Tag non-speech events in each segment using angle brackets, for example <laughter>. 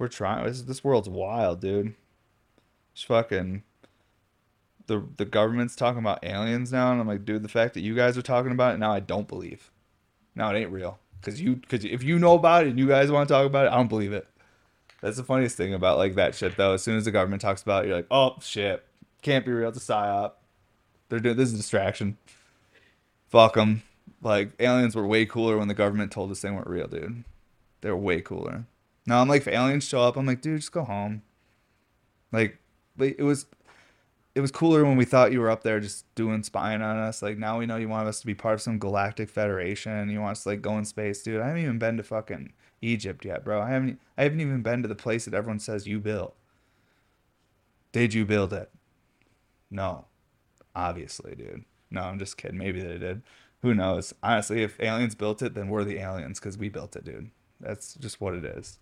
We're trying. This, this world's wild, dude. Just fucking. The the government's talking about aliens now, and I'm like, dude, the fact that you guys are talking about it now, I don't believe. Now it ain't real. Cause you, cause if you know about it and you guys want to talk about it, I don't believe it. That's the funniest thing about like that shit though. As soon as the government talks about it, you're like, oh shit, can't be real. It's psyop. They're doing this is a distraction. Fuck them. Like aliens were way cooler when the government told us they weren't real, dude. They were way cooler. Now I'm like, if aliens show up, I'm like, dude, just go home. Like, it was, it was cooler when we thought you were up there just doing spying on us. Like now we know you want us to be part of some galactic federation. You want us to like go in space, dude. I haven't even been to fucking Egypt yet, bro. I haven't, I haven't even been to the place that everyone says you built. Did you build it? No, obviously, dude. No, I'm just kidding. Maybe they did. Who knows? Honestly, if aliens built it, then we're the aliens because we built it, dude. That's just what it is.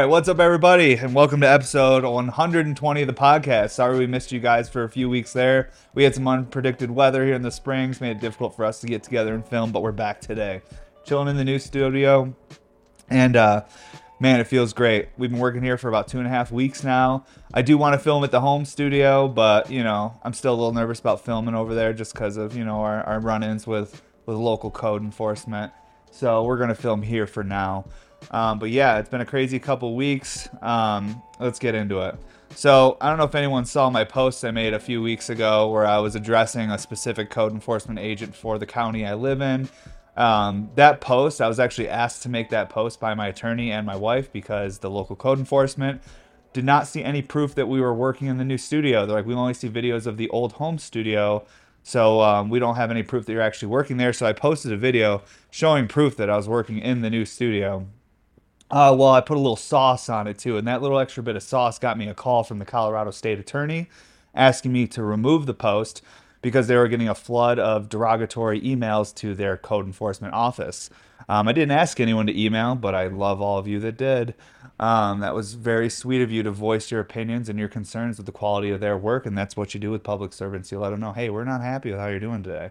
Right, what's up, everybody, and welcome to episode 120 of the podcast. Sorry we missed you guys for a few weeks there. We had some unpredicted weather here in the springs, made it difficult for us to get together and film, but we're back today. Chilling in the new studio, and uh, man, it feels great. We've been working here for about two and a half weeks now. I do want to film at the home studio, but you know, I'm still a little nervous about filming over there just because of you know our, our run-ins with with local code enforcement. So we're gonna film here for now. Um, but yeah, it's been a crazy couple weeks. Um, let's get into it. So I don't know if anyone saw my post I made a few weeks ago where I was addressing a specific code enforcement agent for the county I live in. Um, that post, I was actually asked to make that post by my attorney and my wife because the local code enforcement did not see any proof that we were working in the new studio. They're like, we only see videos of the old home studio so um, we don't have any proof that you're actually working there. So I posted a video showing proof that I was working in the new studio. Uh, well, I put a little sauce on it too, and that little extra bit of sauce got me a call from the Colorado State Attorney asking me to remove the post because they were getting a flood of derogatory emails to their code enforcement office. Um, I didn't ask anyone to email, but I love all of you that did. Um, that was very sweet of you to voice your opinions and your concerns with the quality of their work, and that's what you do with public servants. You let them know, hey, we're not happy with how you're doing today.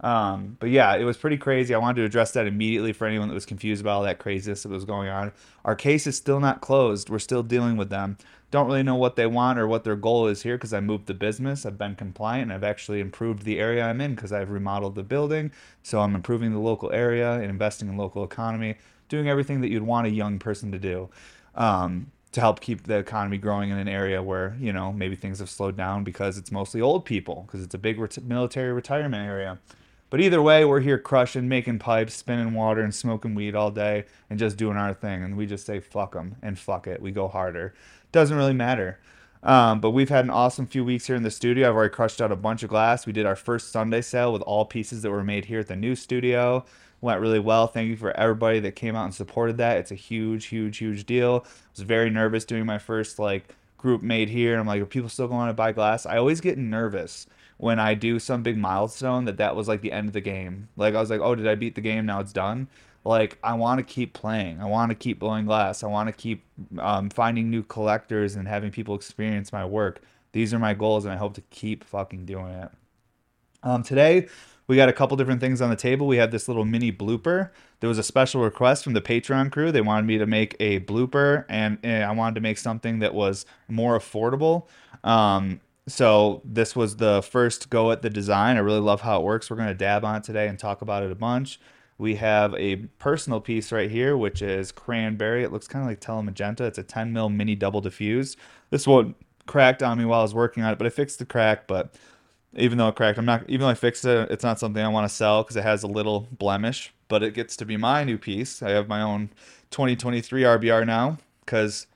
Um, but yeah, it was pretty crazy. I wanted to address that immediately for anyone that was confused about all that craziness that was going on. Our case is still not closed. We're still dealing with them. Don't really know what they want or what their goal is here because I moved the business. I've been compliant I've actually improved the area I'm in because I've remodeled the building. So I'm improving the local area and investing in local economy, doing everything that you'd want a young person to do. Um, to help keep the economy growing in an area where you know maybe things have slowed down because it's mostly old people because it's a big ret- military retirement area but either way, we're here crushing, making pipes, spinning water, and smoking weed all day and just doing our thing. And we just say fuck them and fuck it. We go harder. Doesn't really matter. Um, but we've had an awesome few weeks here in the studio. I've already crushed out a bunch of glass. We did our first Sunday sale with all pieces that were made here at the new studio. Went really well. Thank you for everybody that came out and supported that. It's a huge, huge, huge deal. I was very nervous doing my first like group made here. I'm like, are people still going to buy glass? I always get nervous when I do some big milestone that that was like the end of the game. Like I was like, oh, did I beat the game? Now it's done. Like I want to keep playing. I want to keep blowing glass. I want to keep um, finding new collectors and having people experience my work. These are my goals, and I hope to keep fucking doing it. Um, today, we got a couple different things on the table. We have this little mini blooper. There was a special request from the Patreon crew. They wanted me to make a blooper, and, and I wanted to make something that was more affordable. Um, so this was the first go at the design. I really love how it works. We're going to dab on it today and talk about it a bunch. We have a personal piece right here, which is cranberry. It looks kind of like telemagenta. It's a 10 mil mini double diffused. This one cracked on me while I was working on it, but I fixed the crack. But even though it cracked, I'm not. Even though I fixed it, it's not something I want to sell because it has a little blemish. But it gets to be my new piece. I have my own 2023 RBR now because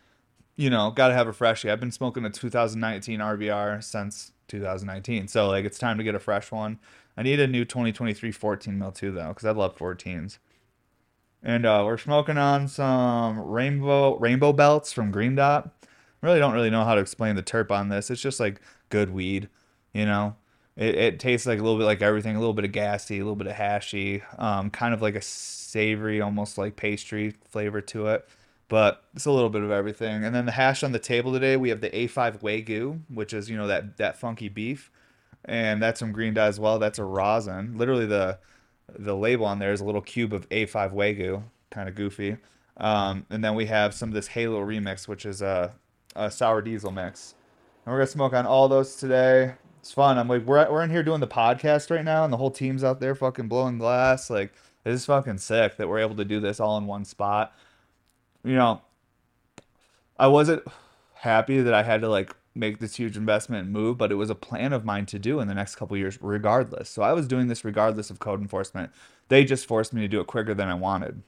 you know, got to have a freshie. I've been smoking a 2019 RBR since 2019. So, like, it's time to get a fresh one. I need a new 2023 14 mil too, though, because I love 14s. And uh, we're smoking on some rainbow rainbow belts from Green Dot. really don't really know how to explain the terp on this. It's just like good weed, you know. It, it tastes like a little bit like everything, a little bit of gassy, a little bit of hashy, um, kind of like a savory, almost like pastry flavor to it. But it's a little bit of everything. And then the hash on the table today, we have the A5 Wagyu, which is you know that that funky beef, and that's from Green Dot as well. That's a rosin. Literally the the label on there is a little cube of A5 Wagyu, kind of goofy. Um, and then we have some of this Halo remix, which is a, a sour diesel mix. And we're gonna smoke on all those today. It's fun. I'm like, we're we're in here doing the podcast right now, and the whole team's out there fucking blowing glass. Like, it is fucking sick that we're able to do this all in one spot. You know, I wasn't happy that I had to like make this huge investment and move, but it was a plan of mine to do in the next couple years, regardless. So I was doing this regardless of code enforcement. They just forced me to do it quicker than I wanted.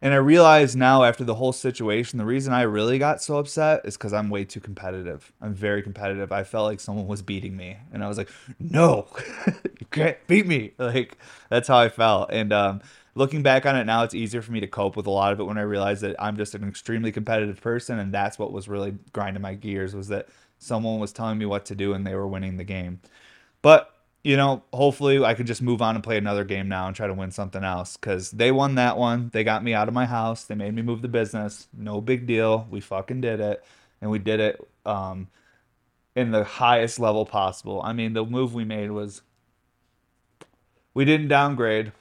And I realize now after the whole situation, the reason I really got so upset is because I'm way too competitive. I'm very competitive. I felt like someone was beating me, and I was like, "No, <laughs> you can't beat me!" Like that's how I felt. And um, looking back on it now, it's easier for me to cope with a lot of it when I realize that I'm just an extremely competitive person, and that's what was really grinding my gears was that someone was telling me what to do and they were winning the game. But you know, hopefully I could just move on and play another game now and try to win something else because they won that one. They got me out of my house. They made me move the business. No big deal. We fucking did it. And we did it um, in the highest level possible. I mean, the move we made was we didn't downgrade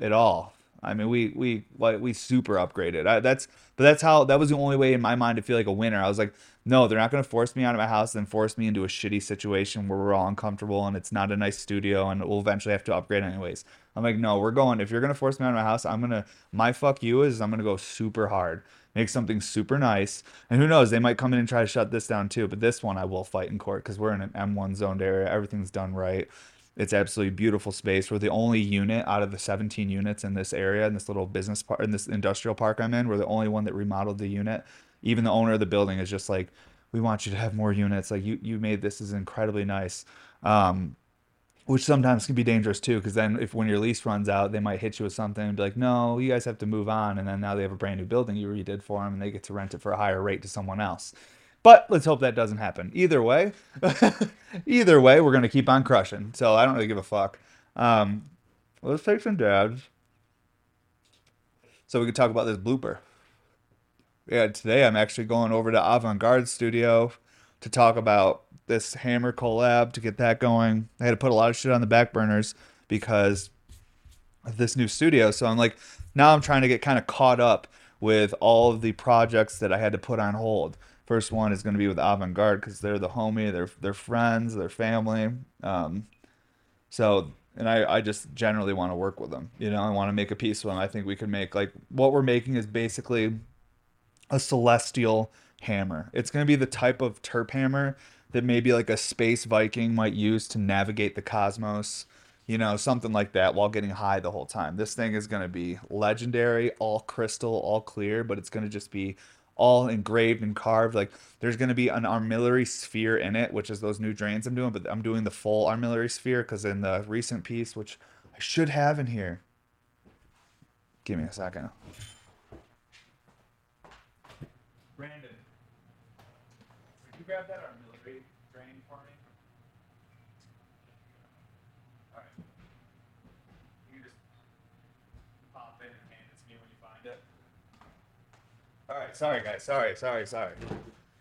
at all. I mean, we we we super upgraded. I, that's but that's how that was the only way in my mind to feel like a winner. I was like, no, they're not going to force me out of my house and force me into a shitty situation where we're all uncomfortable and it's not a nice studio and we'll eventually have to upgrade anyways. I'm like, no, we're going. If you're going to force me out of my house, I'm to, my fuck you is I'm to go super hard, make something super nice. And who knows, they might come in and try to shut this down too. But this one I will fight in court because we're in an M1 zoned area. Everything's done right. It's absolutely beautiful space. We're the only unit out of the 17 units in this area, in this little business park, in this industrial park I'm in. We're the only one that remodeled the unit even the owner of the building is just like, we want you to have more units. Like you, you made this is incredibly nice. Um, which sometimes can be dangerous too, because then if when your lease runs out, they might hit you with something and be like, "No, you guys have to move on," and then now they have a brand new building you redid for them, and they get to rent it for a higher rate to someone else. But let's hope that doesn't happen. Either way, <laughs> either way, we're gonna keep on crushing. So I don't really give a fuck. Um, let's take some dabs, so we can talk about this blooper yeah, today I'm actually going over to Avant Garde Studio to talk about this Hammer collab to get that going. I had to put a lot of shit on the back burners because of this new studio. So I'm like, now I'm trying to get kind of caught up with all of the projects that I had to put on hold. First one is going to be with Avant Garde because they're the homie, they're they're friends, they're family. Um, so and I, I just generally want to work with them. You know, I want to make a piece with them. I think we can make like what we're making is basically a celestial hammer. It's going to be the type of terp hammer that maybe like a space Viking might use to navigate the cosmos, you know, something like that while getting high the whole time. This thing is going to be legendary, all crystal, all clear, but it's going to just be all engraved and carved. Like there's going to be an armillary sphere in it, which is those new drains I'm doing, but I'm doing the full armillary sphere because in the recent piece, which I should have in here, give me a second. Brandon, could you grab that armillary drain for me? Alright. You can just pop in and hand it to me when you find it. Alright, sorry guys. Sorry, sorry, sorry.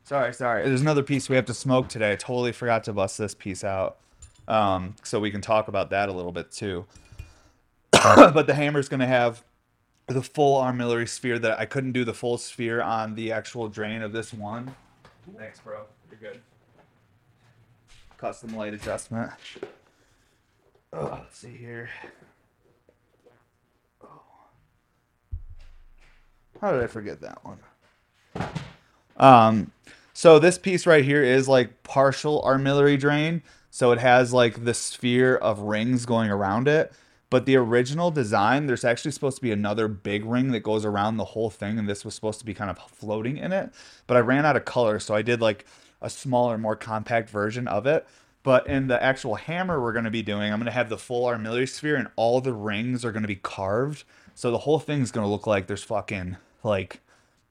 Sorry, sorry. There's another piece we have to smoke today. I totally forgot to bust this piece out. Um, so we can talk about that a little bit too. <coughs> but the hammer's going to have the full armillary sphere that I couldn't do the full sphere on the actual drain of this one. Thanks, bro. You're good. Custom light adjustment. Oh, let's see here. How did I forget that one? Um, so this piece right here is like partial armillary drain. So it has like the sphere of rings going around it. But the original design, there's actually supposed to be another big ring that goes around the whole thing, and this was supposed to be kind of floating in it. But I ran out of color, so I did like a smaller, more compact version of it. But in the actual hammer we're going to be doing, I'm going to have the full armillary sphere and all the rings are going to be carved. So the whole thing's going to look like there's fucking like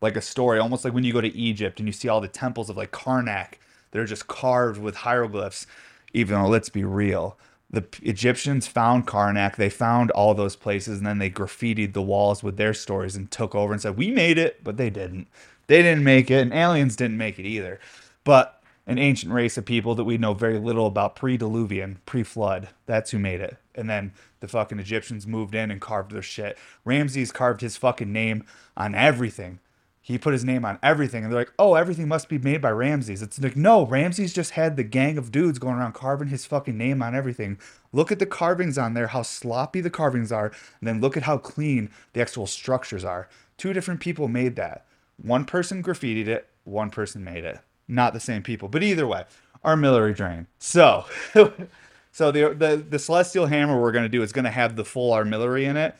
like a story, almost like when you go to Egypt and you see all the temples of like Karnak that are just carved with hieroglyphs. Even though, let's be real, the Egyptians found Karnak, they found all those places, and then they graffitied the walls with their stories and took over and said, We made it, but they didn't. They didn't make it, and aliens didn't make it either. But an ancient race of people that we know very little about pre diluvian, pre flood, that's who made it. And then the fucking Egyptians moved in and carved their shit. Ramses carved his fucking name on everything. He put his name on everything and they're like oh everything must be made by ramses. It's like no ramses just had the gang of dudes going around carving his fucking name on everything. Look at the carvings on there how sloppy the carvings are and then look at how clean the actual structures are. Two different people made that. One person graffitied it one person made it not the same people but either way armillary drain so <laughs> so the, the the celestial hammer we're to do is to have the full armillary in it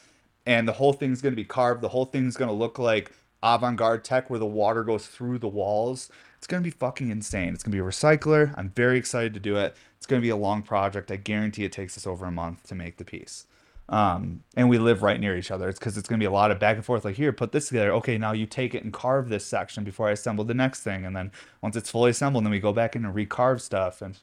and the whole thing's to be carved the whole thing's to look like avant-garde tech where the water goes through the walls. It's gonna be fucking insane. It's gonna be a recycler. I'm very excited to do it. It's gonna be a long project. I guarantee it takes us over a month to make the piece. Um, and we live right near each other. It's because it's gonna be a lot of back and forth. Like here, put this together. Okay, now you take it and carve this section before I assemble the next thing. And then once it's fully assembled, then we go back in and recarve stuff. And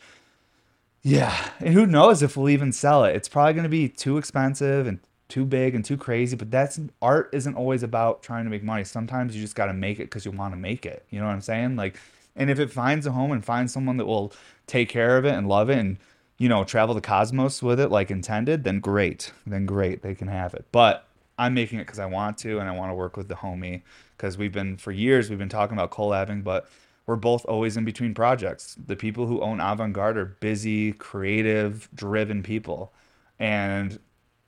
yeah, and who knows if we'll even sell it? It's probably gonna be too expensive and too big and too crazy but that's art isn't always about trying to make money sometimes you just got to make it because you want to make it you know what i'm saying like and if it finds a home and finds someone that will take care of it and love it and you know travel the cosmos with it like intended then great then great they can have it but i'm making it because i want to and i want to work with the homie because we've been for years we've been talking about collabing but we're both always in between projects the people who own avant-garde are busy creative driven people and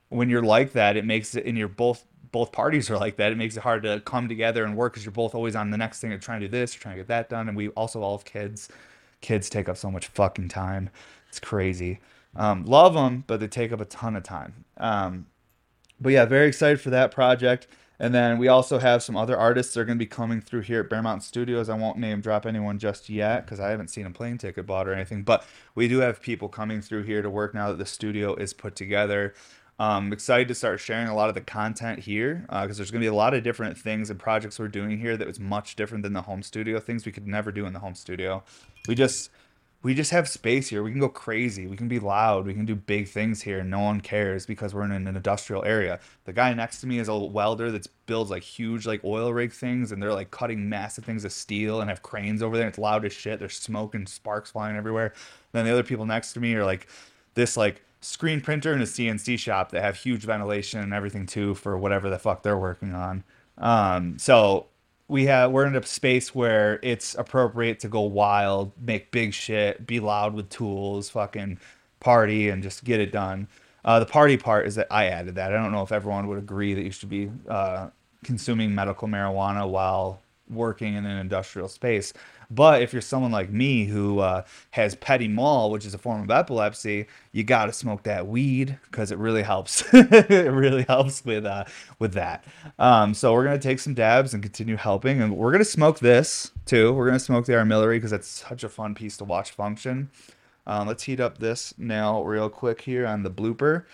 when you're like that, it makes it, and you're both both parties are like that. It makes it hard to come together and work because you're both always on the next thing. You're trying to do this, you're trying to get that done, and we also all have kids. Kids take up so much fucking time. It's crazy. Um, love them, but they take up a ton of time. Um, but yeah, very excited for that project. And then we also have some other artists that are going to be coming through here at Bear Mountain Studios. I won't name drop anyone just yet because I haven't seen a plane ticket bought or anything. But we do have people coming through here to work now that the studio is put together. I'm excited to start sharing a lot of the content here because uh, there's going to be a lot of different things and projects we're doing here that was much different than the home studio things we could never do in the home studio. We just we just have space here. We can go crazy. We can be loud. We can do big things here. No one cares because we're in an industrial area. The guy next to me is a welder that builds like huge like oil rig things, and they're like cutting massive things of steel and have cranes over there. It's loud as shit. There's smoke and sparks flying everywhere. then the other people next to me are like this like screen printer and a CNC shop that have huge ventilation and everything too for whatever the fuck they're working on. Um, so we have we're in a space where it's appropriate to go wild, make big shit, be loud with tools, fucking party, and just get it done. Uh, the party part is that I added that. I don't know if everyone would agree that you should be uh, consuming medical marijuana while working in an industrial space. But if you're someone like me who uh, has petit mal, which is a form of epilepsy, you got to smoke that weed because it really helps. <laughs> it really helps with uh, with that. Um, so we're gonna take some dabs and continue helping, and we're gonna smoke this too. We're gonna smoke the armillary because it's such a fun piece to watch function. Um, let's heat up this now real quick here on the blooper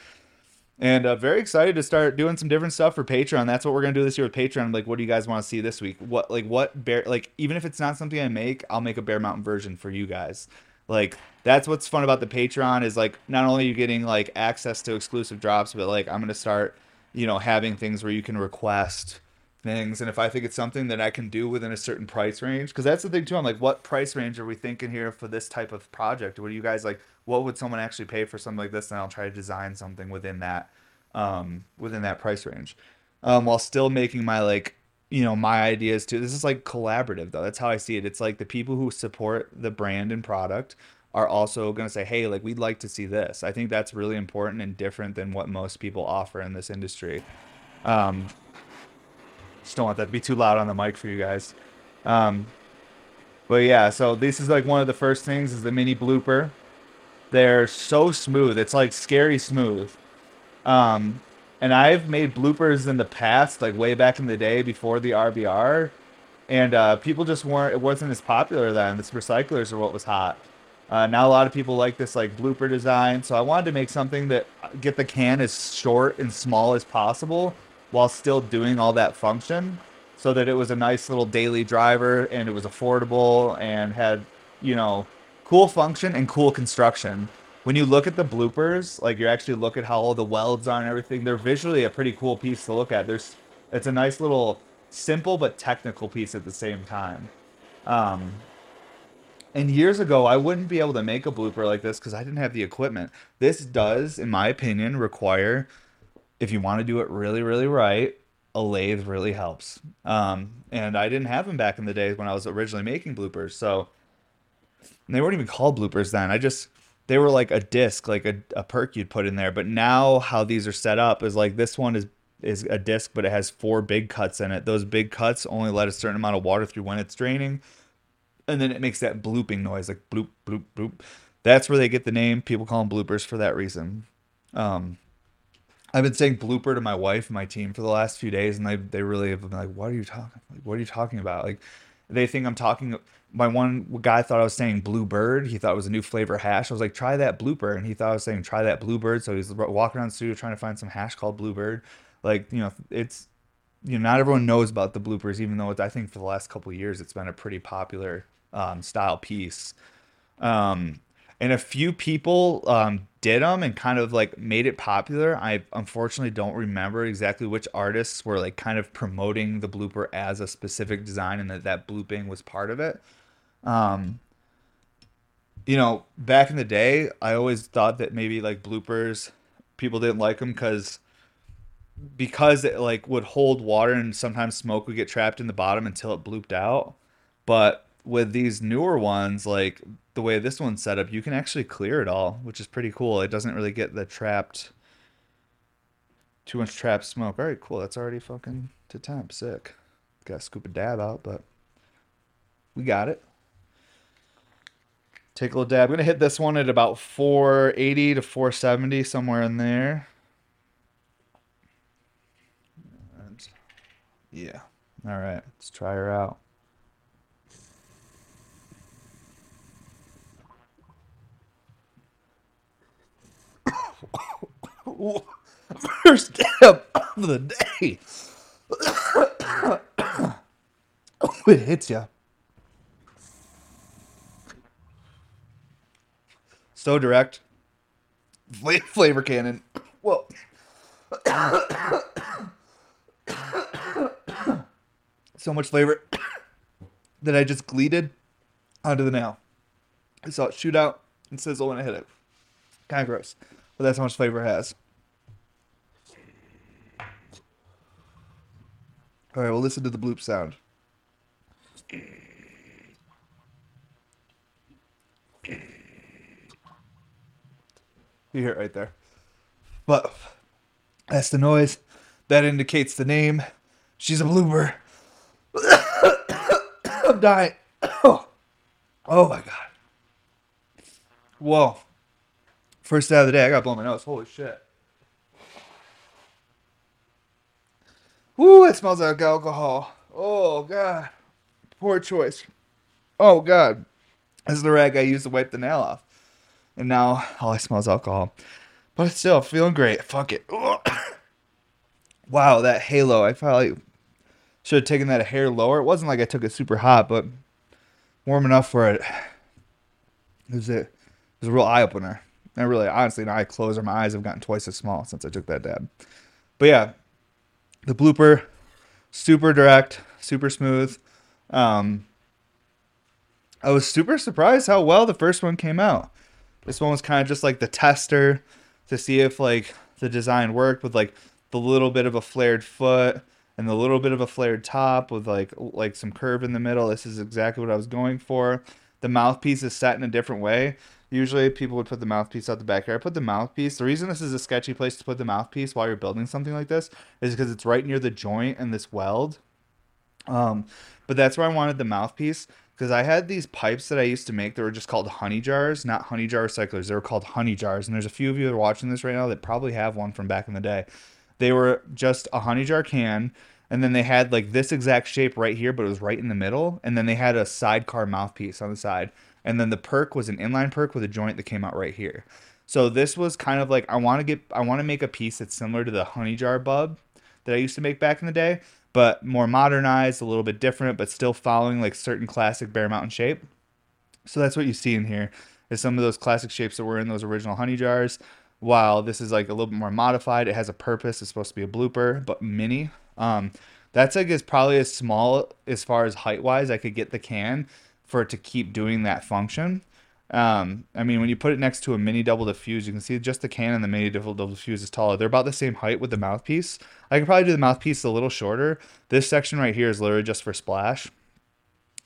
and uh, very excited to start doing some different stuff for Patreon. That's what we're gonna do this year with Patreon. Like, what do you guys want to see this week? What like what bear like even if it's not something I make, I'll make a Bear Mountain version for you guys. Like that's what's fun about the Patreon is like not only you getting like access to exclusive drops, but like I'm gonna start, you know, having things where you can request things and if i think it's something that i can do within a certain price range because that's the thing too i'm like what price range are we thinking here for this type of project? What are you guys like what would someone actually pay for something like this? And i'll try to design something within that um, within that price range um, while still making my like you know my ideas too. This is like collaborative though. That's how i see it. It's like the people who support the brand and product are also going to say hey like we'd like to see this. I think that's really important and different than what most people offer in this industry. Um, just don't want that to be too loud on the mic for you guys um, but yeah so this is like one of the first things is the mini blooper they're so smooth. It's like scary smooth. Um, and I've made bloopers in the past, like way back in the day before the RBR, and uh, people just weren't. It wasn't as popular then. This recyclers are what was hot. Uh, now a lot of people like this like blooper design, so I wanted to make something that uh, get the can as short and small as possible while still doing all that function. so that it was a nice little daily driver and it was affordable and had, you know, cool function and cool construction. When you look at the bloopers, like you actually look at how all the welds are and everything, they're visually a pretty cool piece to look at. There's it's a nice little simple but technical piece at the same time. Um, and years ago, I wouldn't be able to make a blooper like this because I didn't have the equipment. This does, in my opinion, require, if you want to do it really, really right, a lathe really helps. Um, and I didn't have them back in the days when I was originally making bloopers. So they weren't even called bloopers then. I just, they were like a disc, like a, a perk you'd put in there. But now how these are set up is like this one is is a disc, but it has four big cuts in it. Those big cuts only let a certain amount of water through when it's draining and then it makes that blooping noise like bloop bloop bloop that's where they get the name people call them bloopers for that reason um, i've been saying blooper to my wife and my team for the last few days and they, they really have been like what are you talking like what are you talking about? Like they think i'm talking my one guy thought i was saying bluebird. He thought it was a new flavor hash. I was like try that blooper and he thought i was saying try that bluebird. So he's walking around the studio trying to find some hash called bluebird. Like you know it's you know not everyone knows about the bloopers even though i think for the last couple years it's been a pretty popular um, style piece. Um, and a few people um, did them and kind of like made it popular. I unfortunately don't remember exactly which artists were like kind of promoting the blooper as a specific design and that that blooping was part of it. Um, you know, back in the day, I always thought that maybe like bloopers, people didn't like them because because it like would hold water and sometimes smoke would get trapped in the bottom until it blooped out. But with these newer ones, like the way this one's set up, you can actually clear it all, which is pretty cool. It doesn't really get the trapped, too much trapped smoke. All right, cool. That's already fucking to temp. Sick. Got to scoop a dab out, but we got it. Take a little dab. I'm to hit this one at about 480 to 470, somewhere in there. And yeah. All right, let's try her out. First step of the day. it hits you. So direct. Flavor cannon. Whoa. so much flavor that I just gleated onto the nail. I saw it shoot out and sizzle when I hit it. Kind of gross. But that's how much flavor it has. All right, we'll listen to the bloop sound. You hear it right there. But that's the noise. That indicates the name. She's a blooper. <coughs> I'm dying. Oh. <coughs> oh my god. Whoa. First day of the day, I got to blow my nose. Holy shit. Ooh, it smells like alcohol. Oh, God. Poor choice. Oh, God. This is the rag I used to wipe the nail off. And now all I smell is alcohol. But still, feeling great. Fuck it. <coughs> wow, that halo. I probably should have taken that a hair lower. It wasn't like I took it super hot, but warm enough for it. It was a, it was a real eye opener. And really, honestly, now I close or my eyes have gotten twice as small since I took that dab. But yeah, the blooper, super direct, super smooth. Um, I was super surprised how well the first one came out. This one was kind of just like the tester to see if like the design worked with like the little bit of a flared foot and the little bit of a flared top with like like some curve in the middle. This is exactly what I was going for. The mouthpiece is set in a different way. Usually people would put the mouthpiece out the back here. I put the mouthpiece. The reason this is a sketchy place to put the mouthpiece while you're building something like this is because it's right near the joint and this weld. Um, but that's where I wanted the mouthpiece because I had these pipes that I used to make that were just called honey jars, not honey jar recyclers. They were called honey jars. And there's a few of you that are watching this right now that probably have one from back in the day. They were just a honey jar can and then they had like this exact shape right here, but it was right in the middle. And then they had a sidecar mouthpiece on the side and then the perk was an inline perk with a joint that came out right here. So this was kind of like I want to get I want to make a piece that's similar to the honey jar bub that I used to make back in the day, but more modernized, a little bit different, but still following like certain classic Bear Mountain shape. So that's what you see in here is some of those classic shapes that were in those original honey jars. While this is like a little bit more modified, it has a purpose. It's supposed to be a blooper, but mini. Um, that's like is probably as small as far as height wise I could get the can for it to keep doing that function. Um, I mean, when you put it next to a mini double diffuse, you can see just the can and the mini double diffuse is taller. They're about the same height with the mouthpiece. I could probably do the mouthpiece a little shorter. This section right here is literally just for splash.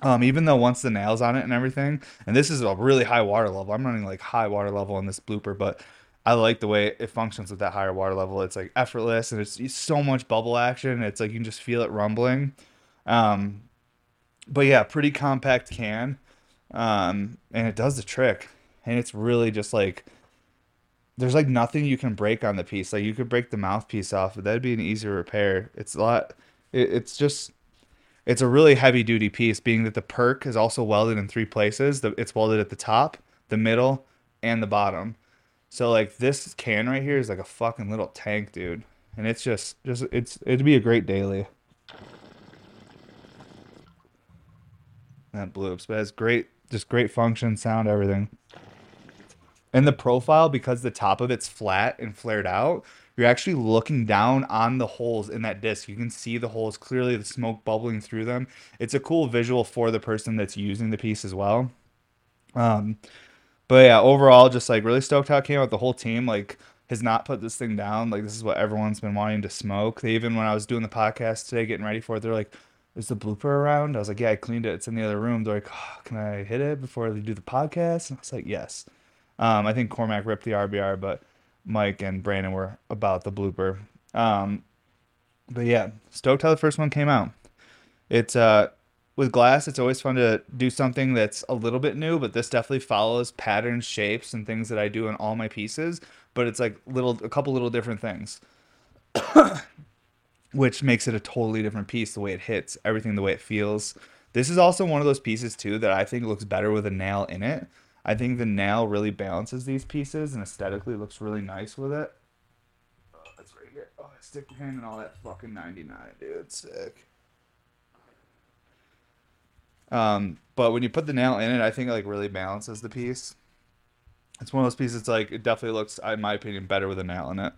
Um, even though once the nails on it and everything, and this is a really high water level. I'm running like high water level on this blooper, but I like the way it functions with that higher water level. It's like effortless and it's, it's so much bubble action. It's like you can just feel it rumbling. Um, but yeah, pretty compact can. Um, and it does the trick. And it's really just like there's like nothing you can break on the piece. Like you could break the mouthpiece off, but that'd be an easier repair. It's a lot. It, it's just it's a really heavy duty piece, being that the perk is also welded in three places. The, it's welded at the top, the middle, and the bottom. So like this can right here is like a fucking little tank, dude. And it's just just it's it'd be a great daily. That bloops, but it's great, just great function, sound, everything. And the profile, because the top of it's flat and flared out, you're actually looking down on the holes in that disc. You can see the holes clearly, the smoke bubbling through them. It's a cool visual for the person that's using the piece as well. Um, but yeah, overall, just like really stoked how it came out. The whole team like has not put this thing down. Like this is what everyone's been wanting to smoke. They even when I was doing the podcast today, getting ready for it, they're like, "Is the blooper around?" I was like, "Yeah, I cleaned it. It's in the other room." They're like, oh, "Can I hit it before they do the podcast?" And I was like, "Yes." Um, I think Cormac ripped the RBR, but Mike and Brandon were about the blooper. Um, but yeah, stoked how the first one came out. It's uh with glass, it's always fun to do something that's a little bit new, but this definitely follows patterns, shapes, and things that I do in all my pieces. But it's like little, a couple little different things, which makes it a totally different piece. The way it hits, everything, the way it feels. This is also one of those pieces too that I think looks better with a nail in it. I think the nail really balances these pieces and aesthetically looks really nice with it. Oh, that's right here. Oh, stick pin and all that fucking 99, dude. Sick. Um, but when you put the nail in it, I think it like really balances the piece. It's one of those pieces like it definitely looks, in my opinion, better with a nail in it.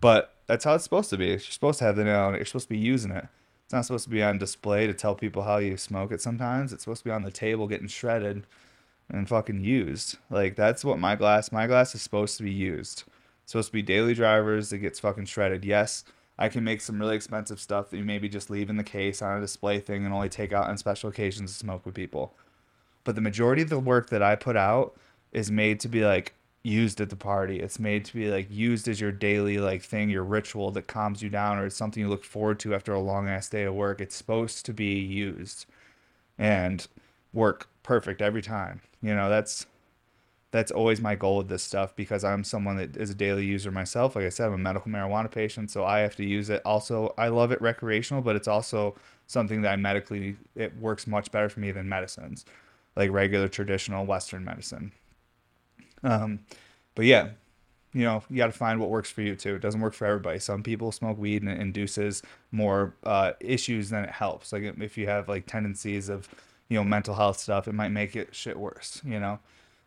But that's how it's supposed to be. You're supposed to have the nail in it. You're supposed to be using it. It's not supposed to be on display to tell people how you smoke it sometimes. It's supposed to be on the table getting shredded and fucking used. Like that's what my glass my glass is supposed to be used. It's supposed to be daily drivers that gets fucking shredded. Yes, I can make some really expensive stuff that you maybe just leave in the case on a display thing and only take out on special occasions to smoke with people. But the majority of the work that I put out is made to be like used at the party. It's made to be like used as your daily like thing, your ritual that calms you down or it's something you look forward to after a long ass day of work. It's supposed to be used and work perfect every time. You know, that's that's always my goal with this stuff because I'm someone that is a daily user myself. Like I said, I'm a medical marijuana patient, so I have to use it. Also, I love it recreational, but it's also something that I medically it works much better for me than medicines, like regular traditional Western medicine. Um, but yeah, you know, you got to find what works for you too. It doesn't work for everybody. Some people smoke weed and it induces more uh, issues than it helps. Like if you have like tendencies of you know mental health stuff it might make it shit worse you know?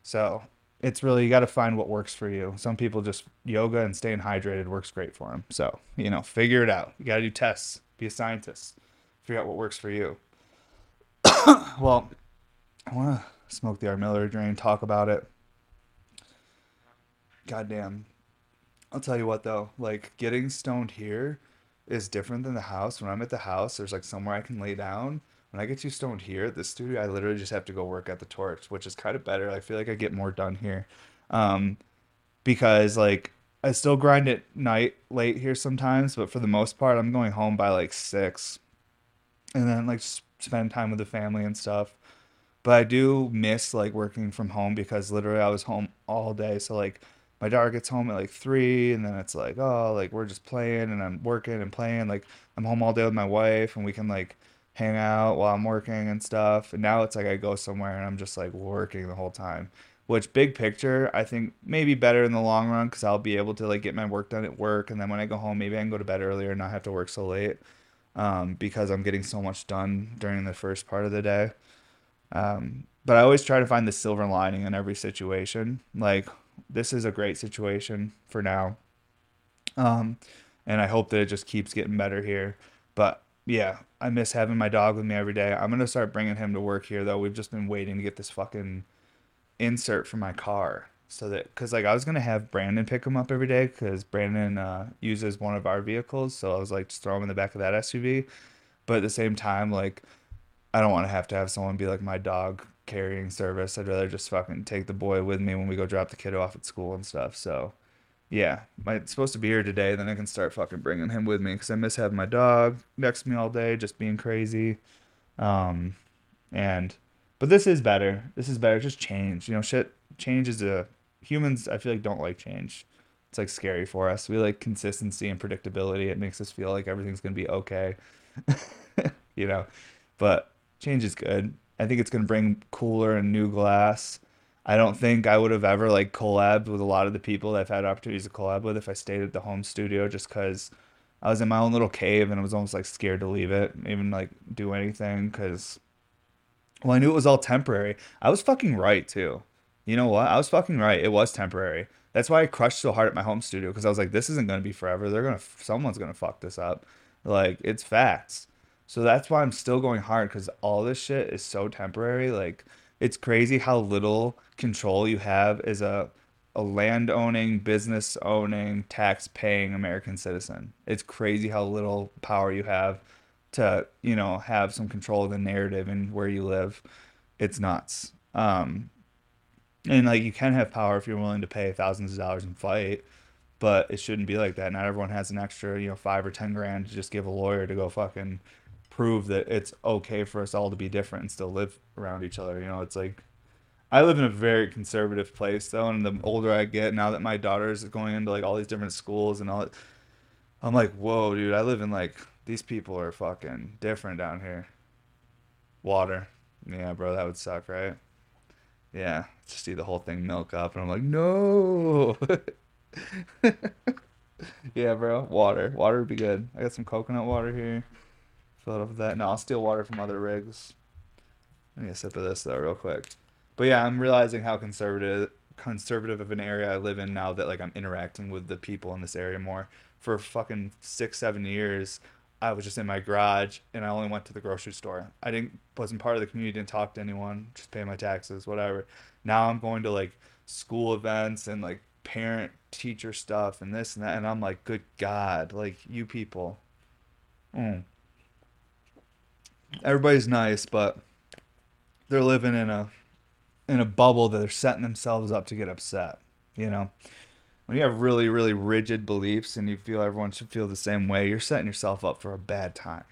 So it's really you got to find what works for you. Some people just yoga and staying hydrated works great for them so you know figure it out. You got to do tests. Be a scientist. Figure out what works for you. <coughs> Well i want to smoke the armillary drain talk about it goddamn i'll tell you what though like getting stoned here is different than the house when i'm at the house there's like somewhere i can lay down when I get too stoned here at the studio, I literally just have to go work at the torch, which is kind of better. I feel like I get more done here. Um, because like I still grind at night late here sometimes, but for the most part, I'm going home by like six, and then like spend time with the family and stuff. But I do miss like working from home because literally I was home all day. So like my daughter gets home at like three, and then it's like oh like we're just playing, and I'm working and playing. Like I'm home all day with my wife, and we can like hang out while I'm working and stuff. And now it's like I go somewhere and I'm just like working the whole time. Which big picture, I think maybe better in the long run because I'll be able to like get my work done at work, and then when I go home, maybe I can go to bed earlier and not have to work so late. um, because I'm getting so much done during the first part of the day. Um, but I always try to find the silver lining in every situation. Like this is a great situation for now. Um, and I hope that it just keeps getting better here. But yeah, I miss having my dog with me every day. I'm gonna start bringing him to work here though. We've just been waiting to get this fucking insert for my car so that because like I was gonna have Brandon pick him up every day because Brandon uh, uses one of our vehicles, so I was like just throw him in the back of that SUV. But at the same time, like I don't want to have to have someone be like my dog carrying service. I'd rather just fucking take the boy with me when we go drop the kid off at school and stuff. So yeah, I'm supposed to be here today. Then I can start fucking bringing him with me because I miss having my dog next to me all day, just being crazy. Um, and but this is better. This is better. Just change. You know, shit. Change is a humans. I feel like don't like change. It's like scary for us. We like consistency and predictability. It makes us feel like everything's gonna be okay. <laughs> you know, but change is good. I think it's gonna bring cooler and new glass I don't think I would have ever like collabed with a lot of the people that I've had opportunities to collab with if I stayed at the home studio just because I was in my own little cave and I was almost like scared to leave it, even like do anything because well, I knew it was all temporary. I was fucking right too. You know what? I was fucking right. It was temporary. That's why I crushed so hard at my home studio because I was like, this isn't gonna be forever. They're gonna, someone's gonna fuck this up. Like it's facts. So that's why I'm still going hard because all this shit is so temporary. Like it's crazy how little control you have as a a land owning, business owning, tax paying American citizen. It's crazy how little power you have to, you know, have some control of the narrative and where you live. It's nuts. Um, and like you can have power if you're willing to pay thousands of dollars and fight, but it shouldn't be like that. Not everyone has an extra, you know, five or ten grand to just give a lawyer to go fucking prove that it's okay for us all to be different and still live around each other. You know, it's like I live in a very conservative place though, and the older I get, now that my daughter is going into like all these different schools and all that, I'm like, whoa, dude, I live in like these people are fucking different down here. Water, yeah, bro, that would suck, right? Yeah, just see the whole thing milk up, and I'm like, no. <laughs> yeah, bro, water, water would be good. I got some coconut water here. Fill up with that. No, I'll steal water from other rigs. Let me get a sip of this though, real quick. But yeah, I'm realizing how conservative conservative of an area I live in now that like I'm interacting with the people in this area more. For fucking six, seven years, I was just in my garage and I only went to the grocery store. I didn't wasn't part of the community, didn't talk to anyone, just pay my taxes, whatever. Now I'm going to like school events and like parent teacher stuff and this and that and I'm like, good God, like you people. Mm everybody's nice, but they're living in a in a bubble that they're setting themselves up to get upset. You know, when you have really really rigid beliefs and you feel everyone should feel the same way, you're setting yourself up for a bad time.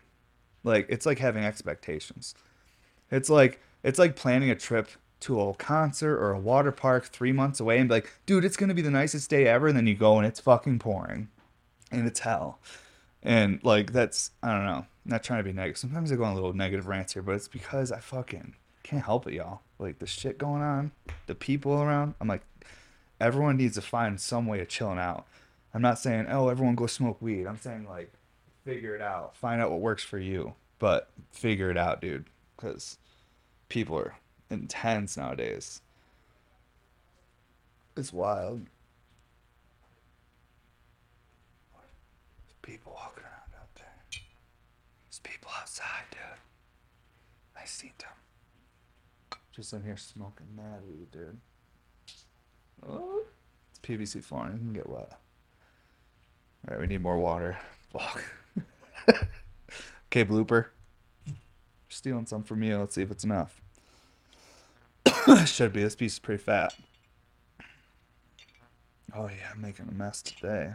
Like it's like having expectations. It's like it's like planning a trip to a concert or a water park three months away and be like, dude, it's gonna be the nicest day ever, and then you go and it's fucking pouring, and it's hell, and like that's I don't know not trying to be negative. Sometimes I go on a little negative rants here, but it's because I fucking can't help it, y'all. Like the shit going on, the people around. I'm like, everyone needs to find some way of chilling out. I'm not saying, oh, everyone go smoke weed. I'm saying like, figure it out. Find out what works for you, but figure it out, dude. Because people are intense nowadays. It's wild. People people outside, dude. I seen them. Just in here smoking mad weed, dude. Oh, it's PVC flooring. You can get wet. All right, we need more water. Fuck. <laughs> okay, blooper. Stealing some from you. Let's see if it's enough. <coughs> Should be. This piece is pretty fat. Oh yeah, I'm making a mess today.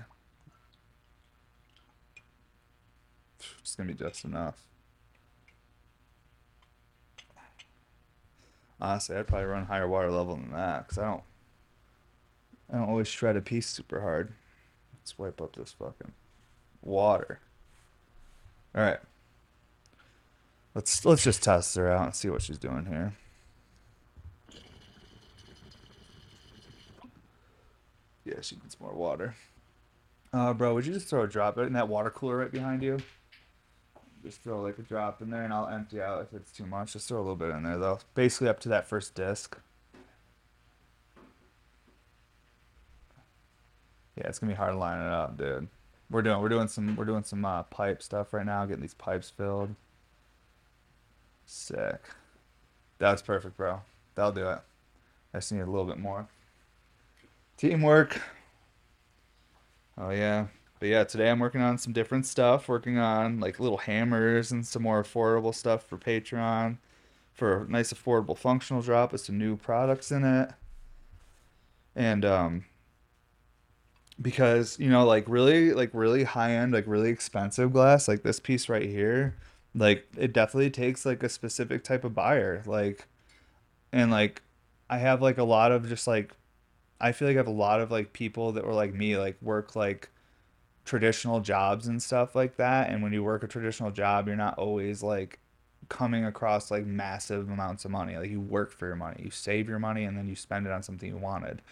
It's gonna be just enough. Honestly, I'd probably run higher water level than that because I don't. I don't always shred a piece super hard. Let's wipe up this fucking water. All right. Let's let's just test her out and see what she's doing here. Yeah, she needs more water. Uh, bro, would you just throw a drop in that water cooler right behind you? Just throw like a drop in there and I'll empty out if it's too much. Just throw a little bit in there though. Basically up to that first disc. Yeah, it's gonna be hard to line it up, dude. We're doing we're doing some we're doing some uh, pipe stuff right now, getting these pipes filled. Sick. That's perfect, bro. That'll do it. I just need a little bit more. Teamwork. Oh yeah. But yeah, today I'm working on some different stuff, working on like little hammers and some more affordable stuff for Patreon for a nice affordable functional drop with some new products in it. And um because, you know, like really like really high end, like really expensive glass, like this piece right here, like it definitely takes like a specific type of buyer. Like and like I have like a lot of just like I feel like I have a lot of like people that were like me, like work like traditional jobs and stuff like that. And when you work a traditional job, you're not always like coming across like massive amounts of money. Like you work for your money, you save your money, and then you spend it on something you wanted.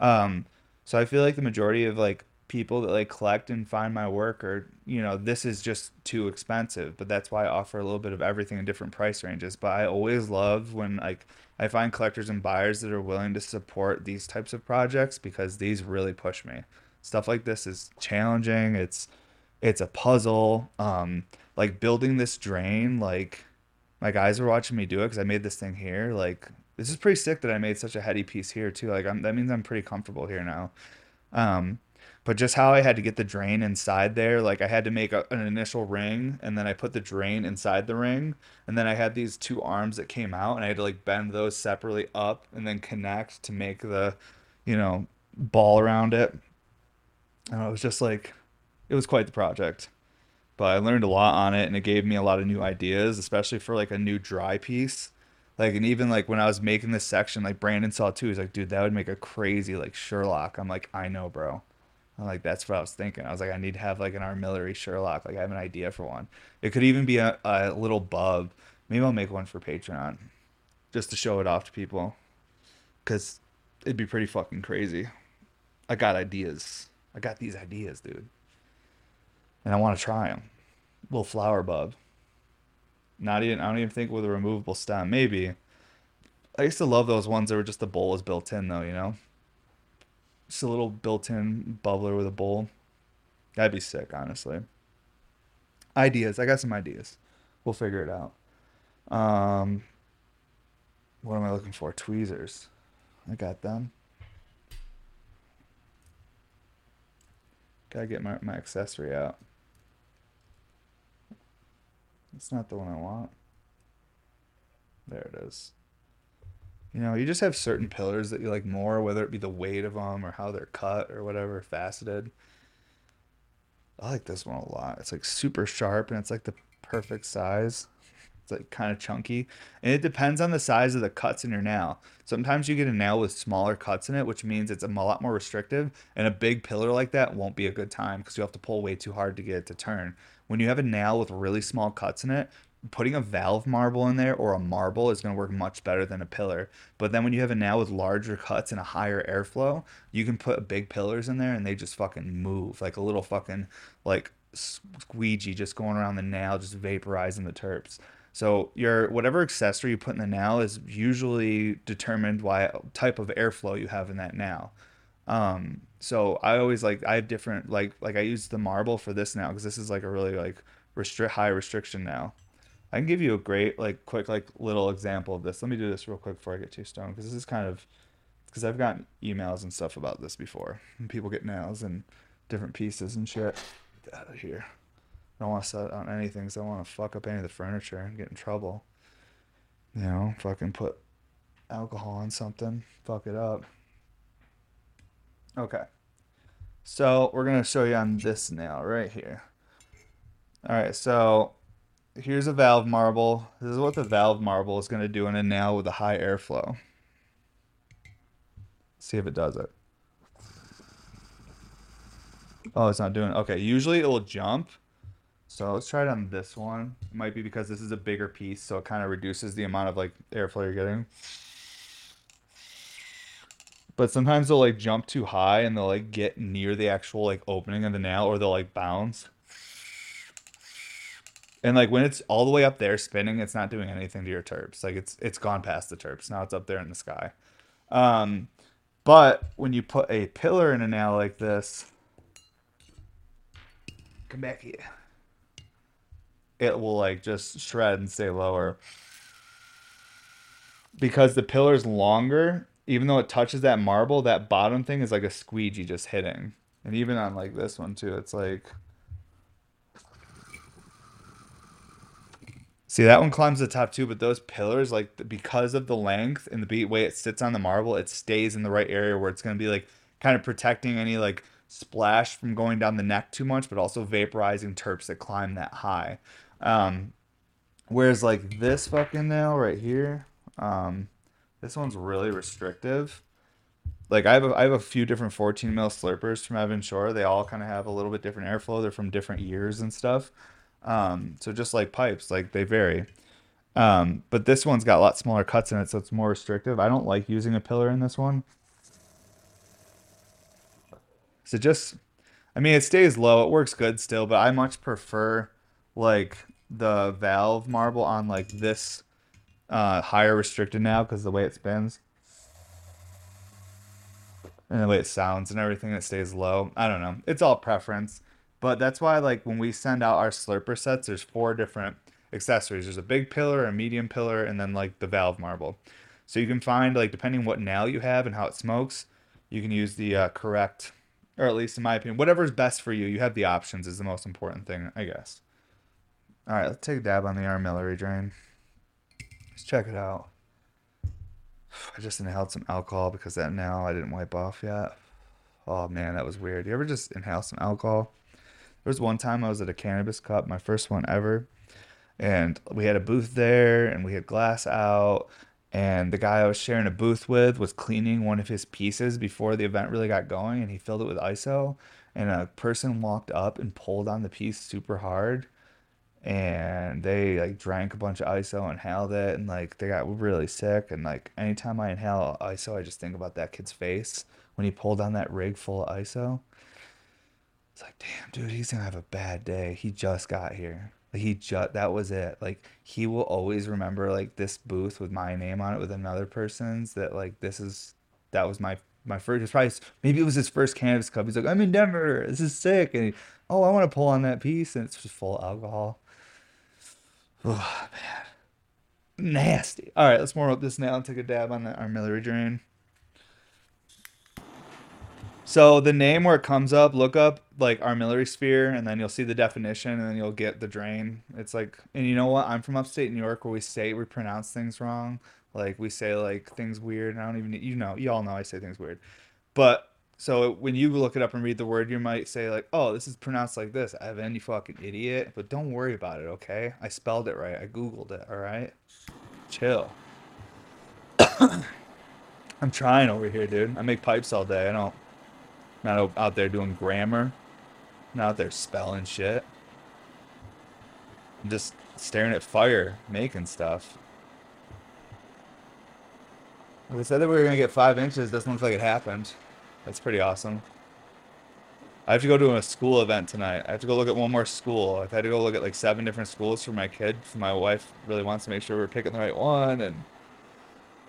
Um, so I feel like the majority of like people that like collect and find my work are, you know, this is just too expensive. But that's why I offer a little bit of everything in different price ranges. But I always love when like I find collectors and buyers that are willing to support these types of projects because these really push me stuff like this is challenging. It's it's a puzzle. Um like building this drain like my guys were watching me do it because i made this thing here. Like this is pretty sick that i made such a heady piece here too. Like I'm, that means i'm pretty comfortable here now. Um but just how i had to get the drain inside there like i had to make a, an initial ring and then i put the drain inside the ring. And then i had these two arms that came out and i had to like bend those separately up and then connect to make the you know ball around it and it was just like it was quite the project. But i learned a lot on it and it gave me a lot of new ideas especially for like a new dry piece. Like and even like when i was making this section like brandon saw too. He's like dude that would make a crazy like sherlock. I'm like i know bro. I'm like that's what i was thinking. I was like i need to have like an armillary sherlock. Like i have an idea for one. It could even be a, a little bub. Maybe i'll make one for patreon just to show it off to people. Because it'd be pretty fucking crazy. I got ideas I got these ideas, dude. And I want to try them. Little flower bub. Not even, I don't even think with a removable stem. Maybe. I used to love those ones that were just the bowl was built in, though, you know? Just a little built in bubbler with a bowl. That'd be sick, honestly. Ideas. I got some ideas. We'll figure it out. Um, what am I looking for? Tweezers. I got them. Gotta get my, my accessory out. It's not the one I want. There it is. You know, you just have certain pillars that you like more, whether it be the weight of them or how they're cut or whatever, faceted. I like this one a lot. It's like super sharp and it's like the perfect size. It's like kind of chunky. And it depends on the size of the cuts in your nail. Sometimes you get a nail with smaller cuts in it, which means it's a lot more restrictive. And a big pillar like that won't be a good time because you have to pull way too hard to get it to turn. When you have a nail with really small cuts in it, putting a valve marble in there or a marble is going to work much better than a pillar. But then when you have a nail with larger cuts and a higher airflow, you can put big pillars in there and they just fucking move like a little fucking like squeegee just going around the nail, just vaporizing the terps. So your whatever accessory you put in the nail is usually determined by type of airflow you have in that nail. Um, so I always like I have different like like I use the marble for this now because this is like a really like restrict high restriction now. I can give you a great like quick like little example of this. Let me do this real quick before I get too stoned because this is kind of because I've gotten emails and stuff about this before. And people get nails and different pieces and shit. Get out of here. I don't want to set on anything because I don't want to fuck up any of the furniture and get in trouble. You know, fucking put alcohol on something, fuck it up. Okay. So we're going to show you on this nail right here. All right, so here's a valve marble. This is what the valve marble is going to do in a nail with a high airflow. See if it does it. Oh, it's not doing it. Okay, usually it will jump so let's try it on this one. It might be because this is a bigger piece, so it kind of reduces the amount of like airflow you're getting. But sometimes they'll like jump too high and they'll like get near the actual like opening of the nail or they'll like bounce. And like when it's all the way up there spinning, it's not doing anything to your terps. Like it's it's gone past the terps. Now it's up there in the sky. Um, but when you put a pillar in a nail like this, come back here. It will like just shred and stay lower. Because the pillar's longer, even though it touches that marble, that bottom thing is like a squeegee just hitting. And even on like this one too, it's like See, that one climbs the top too, but those pillars, like because of the length and the beat way it sits on the marble, it stays in the right area where it's going to be like kind of protecting any like splash from going down the neck too much, but also vaporizing terps that climb that high. Um, whereas like this fucking nail right here, um, this one's really restrictive. Like I have a, I have a few different 14 mil slurpers from Evan Shore. They all kind of have a little bit different airflow. They're from different years and stuff. Um, so just like pipes, like they vary. Um, but this one's got a lot smaller cuts in it, so it's more restrictive. I don't like using a pillar in this one. So just, I mean, it stays low. It works good still, but I much prefer like the valve marble on like this uh, higher restricted now because the way it spins and the way it sounds and everything it stays low. I don't know. It's all preference. But that's why, like, when we send out our slurper sets, there's four different accessories. There's a big pillar, a medium pillar, and then like the valve marble. So you can find, like, depending what nail you have and how it smokes, you can use the uh, correct, or at least in my opinion, whatever's best for you. You have the options is the most important thing, I guess. All right, let's take a dab on the armillary drain. Let's check it out. I just inhaled some alcohol because that nail I didn't wipe off yet. Oh man, that was weird. You ever just inhale some alcohol? There was one time I was at a cannabis cup, my first one ever, and we had a booth there and we had glass out. And the guy I was sharing a booth with was cleaning one of his pieces before the event really got going, and he filled it with ISO. And a person walked up and pulled on the piece super hard, and they like drank a bunch of ISO, and inhaled it, and like they got really sick. And like anytime I inhale ISO, I just think about that kid's face when he pulled on that rig full of ISO. It's like, damn, dude, he's gonna have a bad day. He just got here. Like he just that was it. Like he will always remember like this booth with my name on it with another person's. That like this is that was my my first. Probably maybe it was his first cannabis cup. He's like, I'm in Denver. This is sick. And he, oh, I want to pull on that piece, and it's just full of alcohol. Oh man, nasty. All right, let's warm up this now and take a dab on the armillary drain. So the name where it comes up, look up like armillary sphere, and then you'll see the definition, and then you'll get the drain. It's like, and you know what? I'm from upstate New York, where we say we pronounce things wrong. Like we say like things weird. I don't even, you know, you all know I say things weird. But so when you look it up and read the word, you might say like, "Oh, this is pronounced like this." Evan, you fucking idiot. But don't worry about it, okay? I spelled it right. I googled it. All right, chill. <coughs> I'm trying over here, dude. I make pipes all day. I don't not out there doing grammar. Not out there spelling shit. I'm just staring at fire, making stuff. We said that we were gonna get five inches. Doesn't look like it happened. That's pretty awesome. I have to go to a school event tonight. I have to go look at one more school. I've had to go look at like seven different schools for my kid. My wife really wants to make sure we're picking the right one, and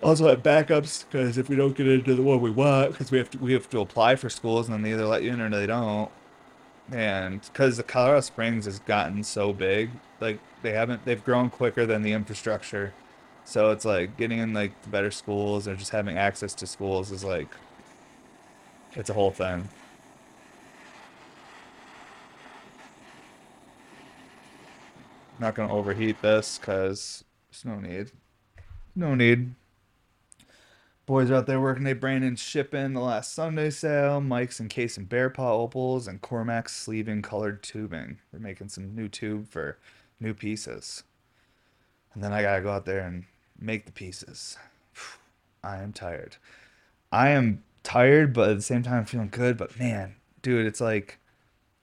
also have backups because if we don't get into the one we want, because we have to we have to apply for schools and then they either let you in or they don't. And because the Colorado Springs has gotten so big, like they haven't they've grown quicker than the infrastructure. So it's like getting in like the better schools or just having access to schools is like it's a whole thing. Not gonna overheat this because there's no need. No need. Boys are out there working. They brain and shipping the last Sunday sale. Mike's encasing bear paw opals and Cormac's sleeving colored tubing. They're making some new tube for new pieces. And then I gotta go out there and make the pieces. <sighs> I am tired. I am tired, but at the same time I'm feeling good. But man, dude, it's like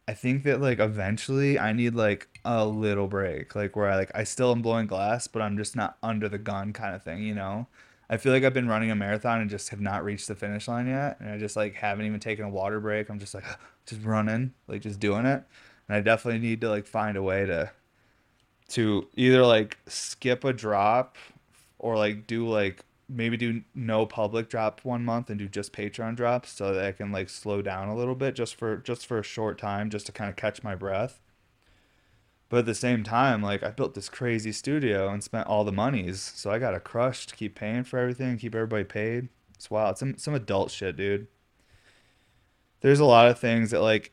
I think that like eventually I need like a little break, like where I like I still am blowing glass, but I'm just not under the gun kind of thing, you know. I feel like I've been running a marathon and just have not reached the finish line yet, and I just like haven't even taken a water break. I'm just like <sighs> just running, like just doing it, and I definitely need to like find a way to to either like skip a drop or like do like maybe do no public drop one month and do just Patreon drops so that I can like slow down a little bit just for just for a short time just to kind of catch my breath. But at the same time, like I built this crazy studio and spent all the monies, so I got a crush to keep paying for everything, keep everybody paid. It's wild. It's some some adult shit, dude. There's a lot of things that like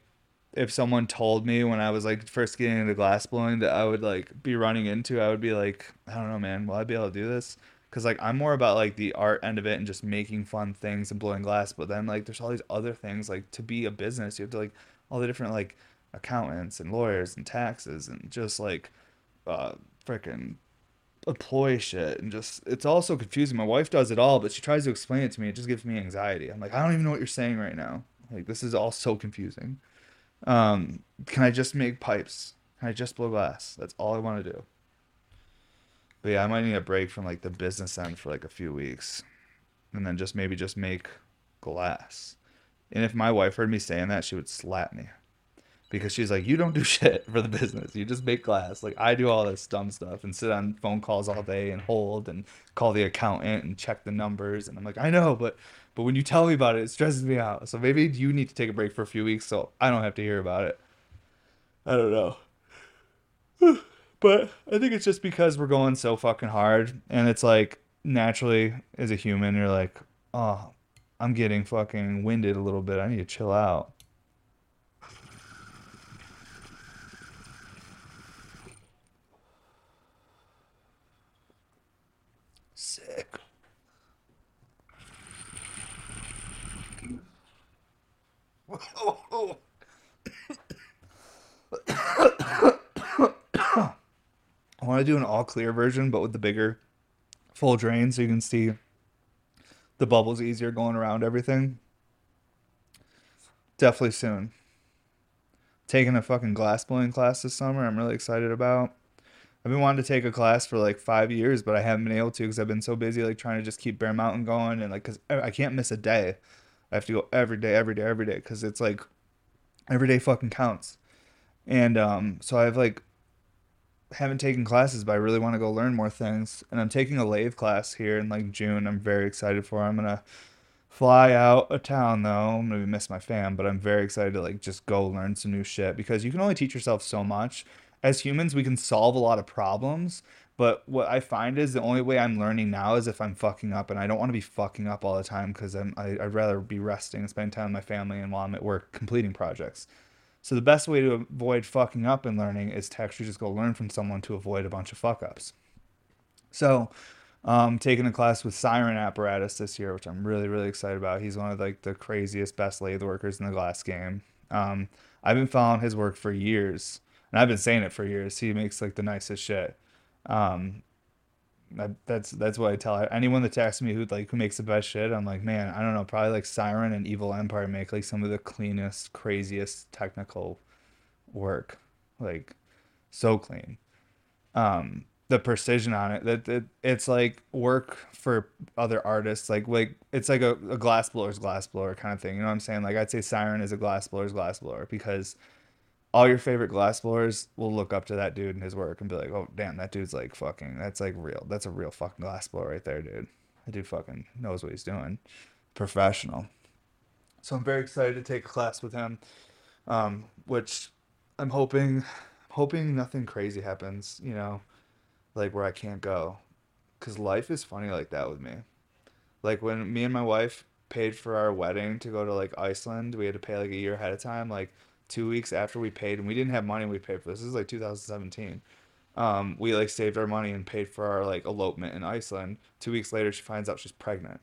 if someone told me when I was like first getting into glass blowing that I would like be running into, I would be like, I don't know, man, will I be able to do this? Cause like I'm more about like the art end of it and just making fun things and blowing glass. But then like there's all these other things like to be a business, you have to like all the different like accountants and lawyers and taxes and just like uh freaking employee shit and just it's all so confusing. My wife does it all, but she tries to explain it to me. It just gives me anxiety. I'm like, I don't even know what you're saying right now. Like this is all so confusing. Um, can I just make pipes? Can I just blow glass? That's all I want to do. But yeah, I might need a break from like the business end for like a few weeks, and then just maybe just make glass. And if my wife heard me saying that, she would slap me because she's like, "You don't do <laughs> shit for the business. You just make glass. Like I do all this dumb stuff and sit on phone calls all day and hold and call the accountant and check the numbers." And I'm like, "I know, but but when you tell me about it, it stresses me out. So maybe you need to take a break for a few weeks so I don't have to hear about it." I don't know. <sighs> <sighs> But I think it's just because we're going so fucking hard, and it's like naturally as a human, you're like, oh, I'm getting fucking winded a little bit. I need to chill out. Sick. I want to do an all clear version, but with the bigger full drain so you can see the bubbles easier going around everything. Definitely soon. Taking a fucking glass blowing class this summer, I'm really excited about. I've been wanting to take a class for like five years, but I haven't been able to because I've been so busy, like trying to just keep Bear Mountain going and like, cause I can't miss a day. I have to go every day, every day, every day because it's like every day fucking counts. And um, so I've like haven't taken classes, but I really want to go learn more things. And I'm taking a lathe class here in like June. I'm very excited for. I'm gonna fly out of town though. I'm gonna miss my fam, but I'm very excited to like just go learn some new shit because you can only teach yourself so much. As humans, we can solve a lot of problems, but what I find is the only way I'm learning now is if I'm fucking up, and I don't want to be fucking up all the time because I'm I, I'd rather be resting and spending time with my family and while I'm at work completing projects. So the best way to avoid fucking up and learning is to actually just go learn from someone to avoid a bunch of fuck ups. So, um, taking a class with Siren Apparatus this year, which I'm really really excited about. He's one of like the craziest, best lathe workers in the glass game. Um, I've been following his work for years, and I've been saying it for years. He makes like the nicest shit. Um, that, that's that's what I tell anyone that texts me who like who makes the best shit. I'm like, man, I don't know, probably like Siren and Evil Empire make like some of the cleanest, craziest technical work, like so clean. Um, the precision on it that it, it's like work for other artists like like it's like a, a glass blower's glass blower kind of thing you know what i'm saying like i'd say siren is a glass blower's glass blower because all your favorite glass blowers will look up to that dude and his work and be like, oh damn, that dude's like fucking that's like real. That's a real fucking glass blower right there, dude. That dude fucking knows what he's doing. Professional. So I'm very excited to take a class with him. Um, which I'm hoping hoping nothing crazy happens, you know, like where I can't go. Cause life is funny like that with me. Like when me and my wife paid for our wedding to go to like Iceland, we had to pay like a year ahead of time, like two weeks after we paid, and we didn't have money. We paid for this. This is like 2017. Um, we like saved our money and paid for our like elopement in Iceland. Two weeks later, she finds out she's pregnant,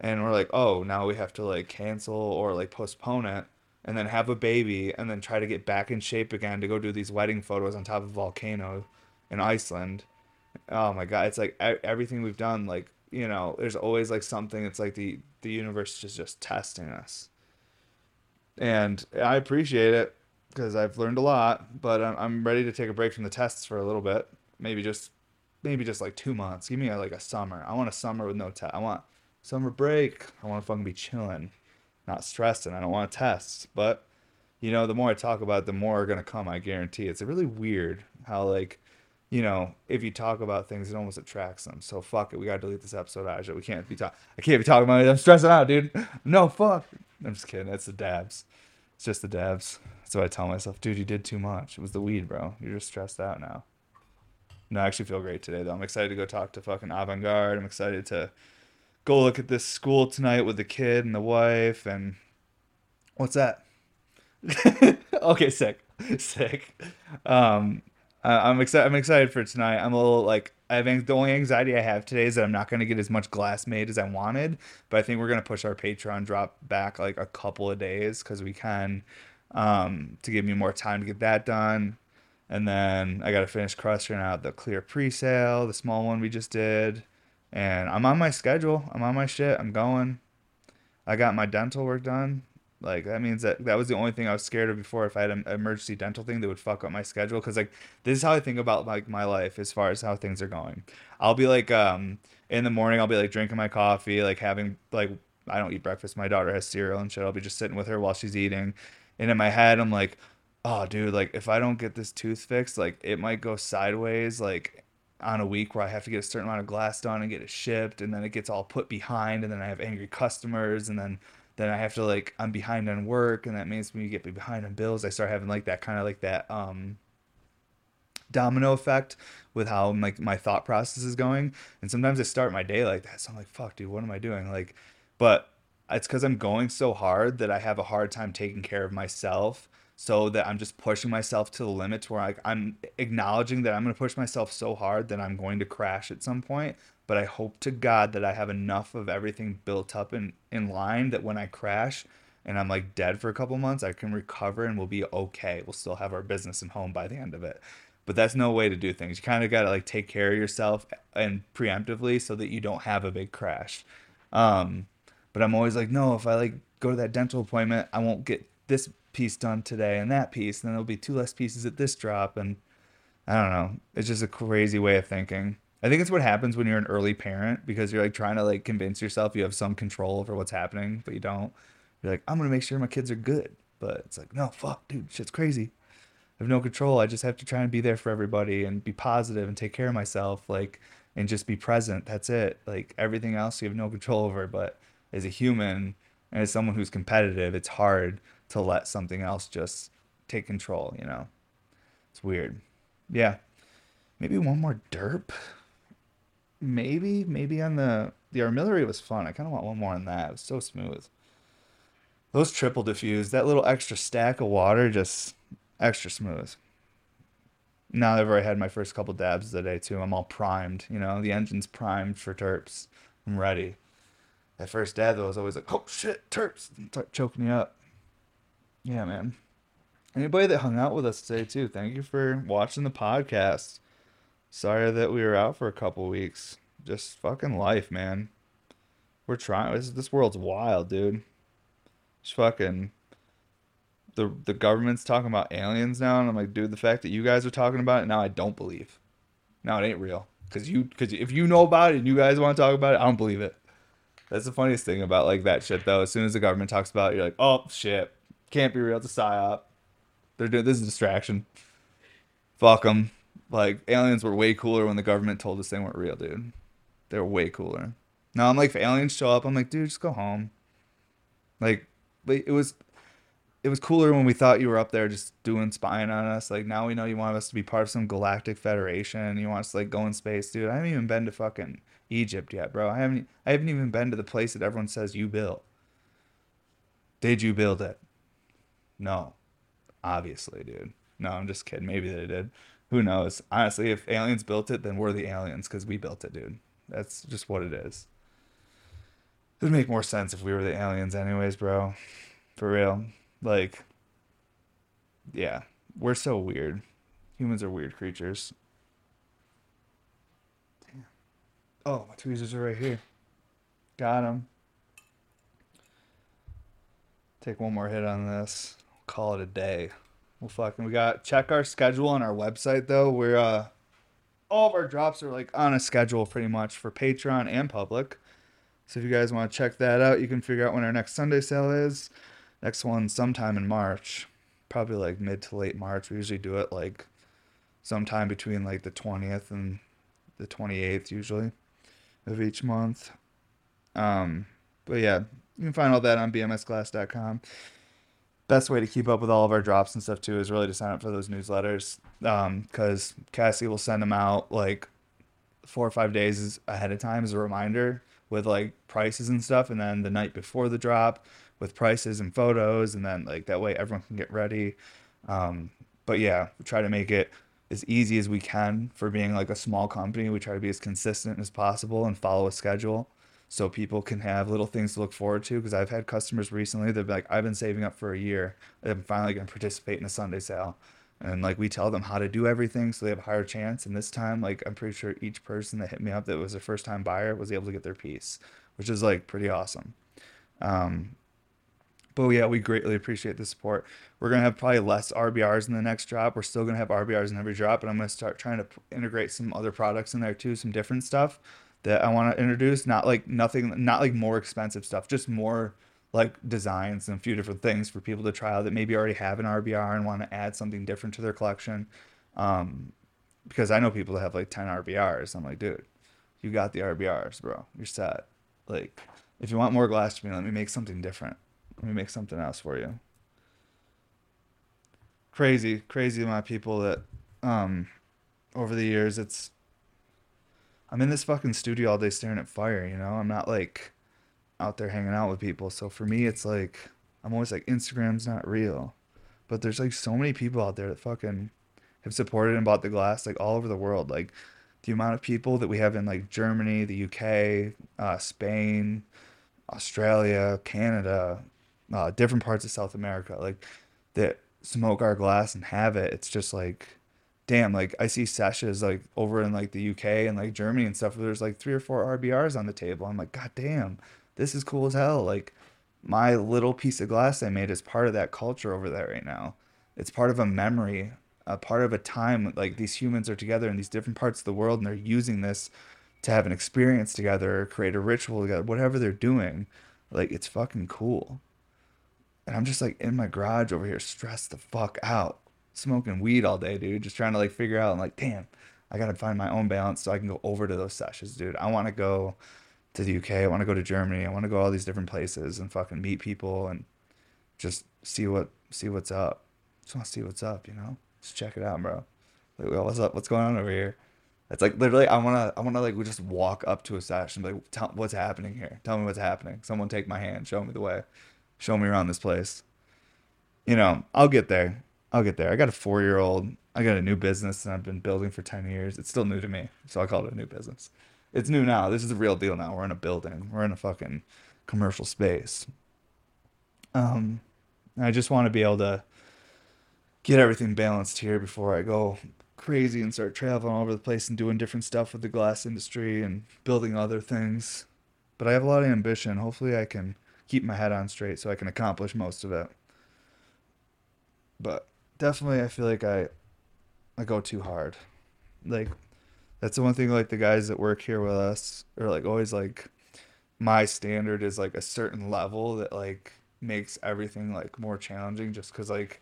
and we're like, oh, now we have to like cancel or like postpone it, and then have a baby, and then try to get back in shape again to go do these wedding photos on top of a volcano in Iceland. Oh my god, it's like everything we've done. Like you know, there's always like something. It's like the the universe is just testing us and I appreciate it because I've learned a lot. But I'm, I'm ready to take a break from the tests for a little bit. Maybe just maybe just like two months. Give me like a summer. I want a summer with no test. I want summer break. I want to fucking be chilling, not stressing. I don't want to test. But you know, the more I talk about it, the more are gonna come. I guarantee. It's really weird how like you know, if you talk about things, it almost attracts them. So fuck it, we gotta delete this episode, Aja. We can't be talking. I can't be talking about it. I'm stressing out, dude. No, fuck. I'm just kidding. It's the dabs. It's just the dabs. That's what I tell myself, dude. You did too much. It was the weed, bro. You're just stressed out now. No, I actually feel great today, though. I'm excited to go talk to fucking Avant Garde. I'm excited to go look at this school tonight with the kid and the wife. And what's that? <laughs> okay, sick, <laughs> sick. Um, I, I'm excited. I'm excited for tonight. I'm a little like I have the only anxiety I have today is that I'm not going to get as much glass made as I wanted. But I think we're going to push our Patreon drop back like a couple of days because we can um, to give me more time to get that done. And then I got to finish crushing out the clear pre-sale, the small one we just did. And I'm on my schedule. I'm on my shit. I'm going. I got my dental work done. Like that means that that was the only thing I was scared of before. If I had an emergency dental thing, that would fuck up my schedule. Cause like this is how I think about like my life as far as how things are going. I'll be like um in the morning, I'll be like drinking my coffee, like having like I don't eat breakfast. My daughter has cereal and shit. I'll be just sitting with her while she's eating, and in my head, I'm like, oh dude, like if I don't get this tooth fixed, like it might go sideways. Like on a week where I have to get a certain amount of glass done and get it shipped, and then it gets all put behind, and then I have angry customers, and then then I have to like I'm behind on work, and that means when you get behind on bills, I start having like that kind of like that um domino effect with how like my thought process is going. And sometimes I start my day like that, so I'm like, fuck, dude, what am I doing? Like, but it's because I'm going so hard that I have a hard time taking care of myself. So that I'm just pushing myself to the limit where I, I'm acknowledging that I'm going to push myself so hard that I'm going to crash at some point but I hope to God that I have enough of everything built up in, in line that when I crash and I'm like dead for a couple months, I can recover and we'll be okay. We'll still have our business and home by the end of it. But that's no way to do things. You kind of got to like take care of yourself and preemptively so that you don't have a big crash. Um, but I'm always like, no, if I like go to that dental appointment, I won't get this piece done today and that piece, and then there'll be two less pieces at this drop. And I don't know. It's just a crazy way of thinking. I think it's what happens when you're an early parent because you're like trying to like convince yourself you have some control over what's happening, but you don't. You're like, I'm gonna make sure my kids are good, but it's like, no, fuck, dude, shit's crazy. I have no control. I just have to try and be there for everybody and be positive and take care of myself, like, and just be present. That's it. Like everything else, you have no control over. But as a human and as someone who's competitive, it's hard to let something else just take control. You know, it's weird. Yeah, maybe one more derp maybe maybe on the the armillary was fun. I kind of want one more on that. It was so smooth. Those triple diffuse, that little extra stack of water, just extra smooth. Now that I've already had my first couple dabs of the day too. I'm all primed. You know, the engine's primed for terps. I'm ready. That first dab though was always like, oh shit, terps, start choking you up. Yeah, man. Anybody that hung out with us today too, thank you for watching the podcast. Sorry that we were out for a couple weeks. Just fucking life, man. We're trying. This, this world's wild, dude. Just fucking. The the government's talking about aliens now, and I'm like, dude, the fact that you guys are talking about it now, I don't believe. Now it ain't real. Cause you, cause if you know about it and you guys want to talk about it, I don't believe it. That's the funniest thing about like that shit though. As soon as the government talks about it, you're like, oh shit, can't be real. It's a psyop. They're doing this is a distraction. Fuck them. Like aliens were way cooler when the government told us they weren't real, dude. They were way cooler. Now I'm like, if aliens show up, I'm like, dude, just go home. Like, it was, it was cooler when we thought you were up there just doing spying on us. Like now we know you want us to be part of some galactic federation. You want us to like go in space, dude. I haven't even been to fucking Egypt yet, bro. I haven't. I haven't even been to the place that everyone says you built. Did you build it? No, obviously, dude. No, I'm just kidding. Maybe they did who knows? Honestly, if aliens built it, then we're the aliens because we built it, dude. That's just what it is. It would make more sense if we were the aliens, anyways, bro. For real. Like, yeah, we're so weird. Humans are weird creatures. Damn. Oh, my tweezers are right here. Got them. Take one more hit on this. Call it a day. Well, fucking, we got check our schedule on our website though. We're uh, all of our drops are like on a schedule pretty much for Patreon and public. So if you guys want to check that out, you can figure out when our next Sunday sale is. Next one sometime in March, probably like mid to late March. We usually do it like sometime between like the 20th and the 28th usually of each month. Um, but yeah, you can find all that on bmsglass.com. Best way to keep up with all of our drops and stuff too is really to sign up for those newsletters. Um, cause Cassie will send them out like four or five days ahead of time as a reminder with like prices and stuff. And then the night before the drop with prices and photos. And then like that way everyone can get ready. Um, but yeah, we try to make it as easy as we can for being like a small company. We try to be as consistent as possible and follow a schedule so people can have little things to look forward to. Because I've had customers recently that like, I've been saving up for a year. I'm finally going to participate in a Sunday sale. And like we tell them how to do everything so they have a higher chance. And this time, like I'm pretty sure each person that hit me up that was a first time buyer was able to get their piece, which is like pretty awesome. Um, but yeah, we greatly appreciate the support. We're gonna have probably less RBRs in the next drop. We're still gonna have RBRs in every drop, and I'm gonna start trying to integrate some other products in there too, some different stuff that I want to introduce. Not like nothing, not like more expensive stuff, just more like designs and a few different things for people to try out that maybe already have an RBR and want to add something different to their collection. Um, because I know people that have like 10 RBRs. I'm like, dude, you got the RBRs, bro. You're set. Like, if you want more glass to me, let me make something different. Let me make something else for you. Crazy, crazy amount of people that, um, over the years, it's. I'm in this fucking studio all day staring at fire, you know? I'm not like out there hanging out with people. So for me, it's like, I'm always like, Instagram's not real. But there's like so many people out there that fucking have supported and bought the glass, like all over the world. Like the amount of people that we have in like Germany, the UK, uh, Spain, Australia, Canada, uh, different parts of South America, like that smoke our glass and have it. It's just like, damn, like I see sessions like over in like the UK and like Germany and stuff where there's like three or four RBRs on the table. I'm like, God damn, this is cool as hell. Like my little piece of glass I made is part of that culture over there right now. It's part of a memory, a part of a time like these humans are together in these different parts of the world and they're using this to have an experience together, create a ritual together, whatever they're doing. Like it's fucking cool. And I'm just like in my garage over here, stressed the fuck out, smoking weed all day, dude. Just trying to like figure out. I'm like, damn, I gotta find my own balance so I can go over to those sessions, dude. I want to go to the UK. I want to go to Germany. I want to go all these different places and fucking meet people and just see what see what's up. Just want to see what's up, you know. Just check it out, bro. Like, what's up? What's going on over here? It's like literally, I wanna, I wanna like we just walk up to a session, like, tell what's happening here. Tell me what's happening. Someone take my hand, show me the way show me around this place. You know, I'll get there. I'll get there. I got a four year old. I got a new business that I've been building for 10 years. It's still new to me. So I call it a new business. It's new now. This is the real deal now. We're in a building, we're in a fucking commercial space. Um, I just want to be able to get everything balanced here before I go crazy and start traveling all over the place and doing different stuff with the glass industry and building other things. But I have a lot of ambition. Hopefully, I can keep my head on straight so I can accomplish most of it. But definitely I feel like I I go too hard. Like that's the one thing like the guys that work here with us are like always like my standard is like a certain level that like makes everything like more challenging just cuz like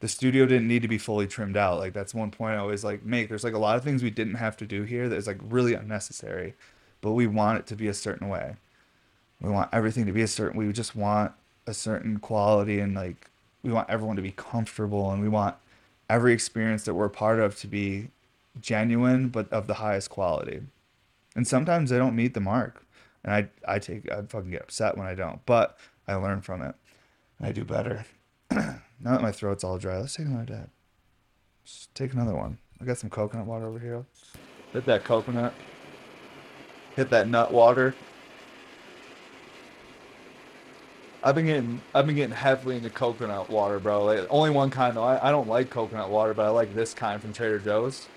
the studio didn't need to be fully trimmed out. Like that's one point I always like make. There's like a lot of things we didn't have to do here that is like really unnecessary, but we want it to be a certain way we want everything to be a certain we just want a certain quality and like we want everyone to be comfortable and we want every experience that we're part of to be genuine but of the highest quality. And sometimes they don't meet the mark. And i i take i fucking get upset when i don't but i learn from it. And i do better. <clears throat> Now that my throat's all dry let's take another dab. Just take another one. I got some coconut water over here. Hit that coconut. Hit that nut water I've been getting I've been getting heavily into coconut water, bro. Like, only one kind though. I, I don't like coconut water, but I like this kind from Trader Joe's.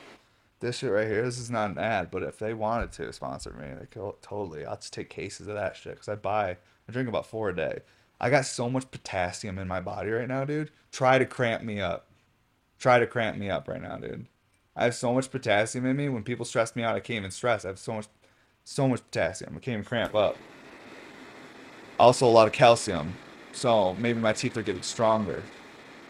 This shit right here. This is not an ad, but if they wanted to sponsor me, they could totally. I'll just take cases of that shit because I buy. I drink about four a day. I got so much potassium in my body right now, dude. Try to cramp me up. Try to cramp me up right now, dude. I have so much potassium in me. When people stress me out, I can't even stress. I have so much, so much potassium. I can't even cramp up also a lot of calcium. So maybe my teeth are getting stronger.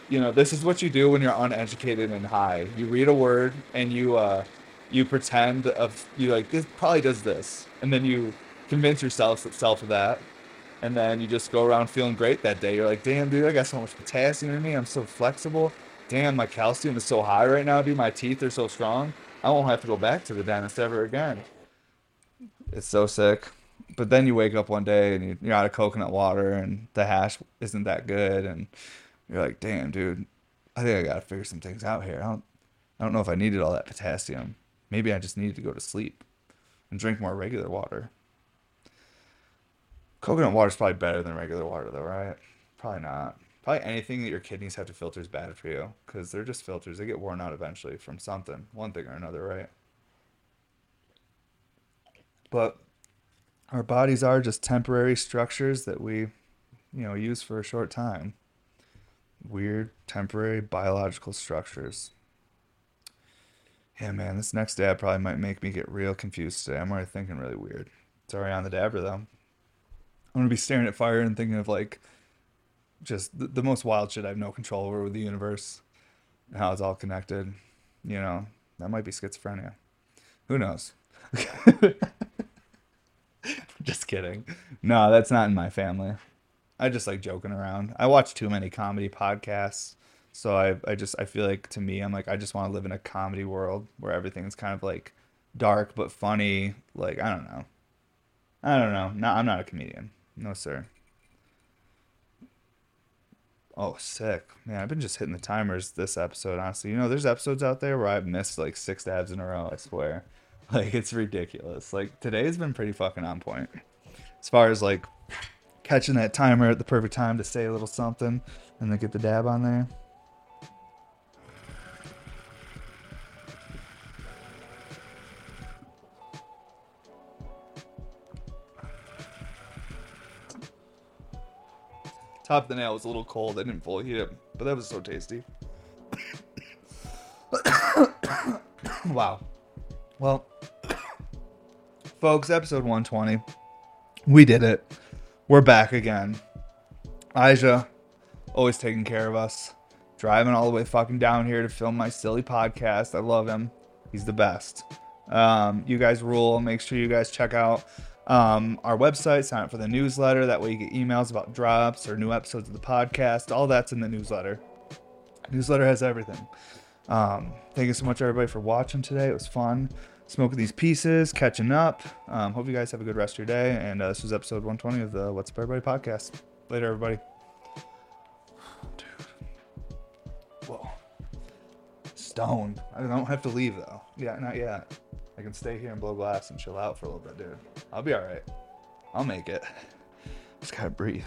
you know, this is what you do when you're uneducated and high. You read a word and you uh, you pretend of you like this probably does this, and then you convince yourself self of that, and then you just go around feeling great that day. You're like, damn, dude, I got so much potassium in me. I'm so flexible. Damn, my calcium is so high right now, dude. My teeth are so strong. I won't have to go back to the dentist ever again. It's so sick. But then you wake up one day and you're out of coconut water and the hash isn't that good and you're like, damn, dude, I think I gotta figure some things out here. I don't, I don't know if I needed all that potassium. Maybe I just needed to go to sleep and drink more regular water. Coconut water is probably better than regular water, though, right? Probably not. Probably anything that your kidneys have to filter is bad for you because they're just filters. They get worn out eventually from something, one thing or another, right? But our bodies are just temporary structures that we, you know, use for a short time weird temporary biological structures. Yeah, man, this next dab probably might make me get real confused today. I'm already thinking really weird. It's already on the dabber though. I'm gonna be staring at fire and thinking of like just the, the most wild shit I have no control over with the universe and how it's all connected. You know, that might be schizophrenia. Who knows? <laughs> <laughs> just kidding. No, that's not in my family. I just like joking around. I watch too many comedy podcasts. So I I just I feel like to me I'm like I just want to live in a comedy world where everything's kind of like dark but funny. Like I don't know. I don't know. No, I'm not a comedian. No sir. Oh, sick. Man, I've been just hitting the timers this episode, honestly. You know, there's episodes out there where I've missed like six dabs in a row, I swear. Like it's ridiculous. Like today's been pretty fucking on point. As far as like catching that timer at the perfect time to say a little something and then get the dab on there. Top of the nail was a little cold. I didn't fully heat it, but that was so tasty. <coughs> wow. Well, folks, episode 120. We did it we're back again. Aja, always taking care of us. Driving all the way fucking down here to film my silly podcast. I love him. He's the best. Um, you guys rule. Make sure you guys check out um, our website, sign up for the newsletter. That way you get emails about drops or new episodes of the podcast. All that's in the newsletter. Newsletter has everything. Um, thank you so much, everybody, for watching today. It was fun smoking these pieces, catching up. Um, hope you guys have a good rest of your day. And uh, this was episode 120 of the What's Up Everybody podcast. Later, everybody. Dude. Whoa. Stoned. I don't have to leave, though. Yeah, not yet. I can stay here and blow glass and chill out for a little bit, dude. I'll be all right. I'll make it. Just gotta breathe.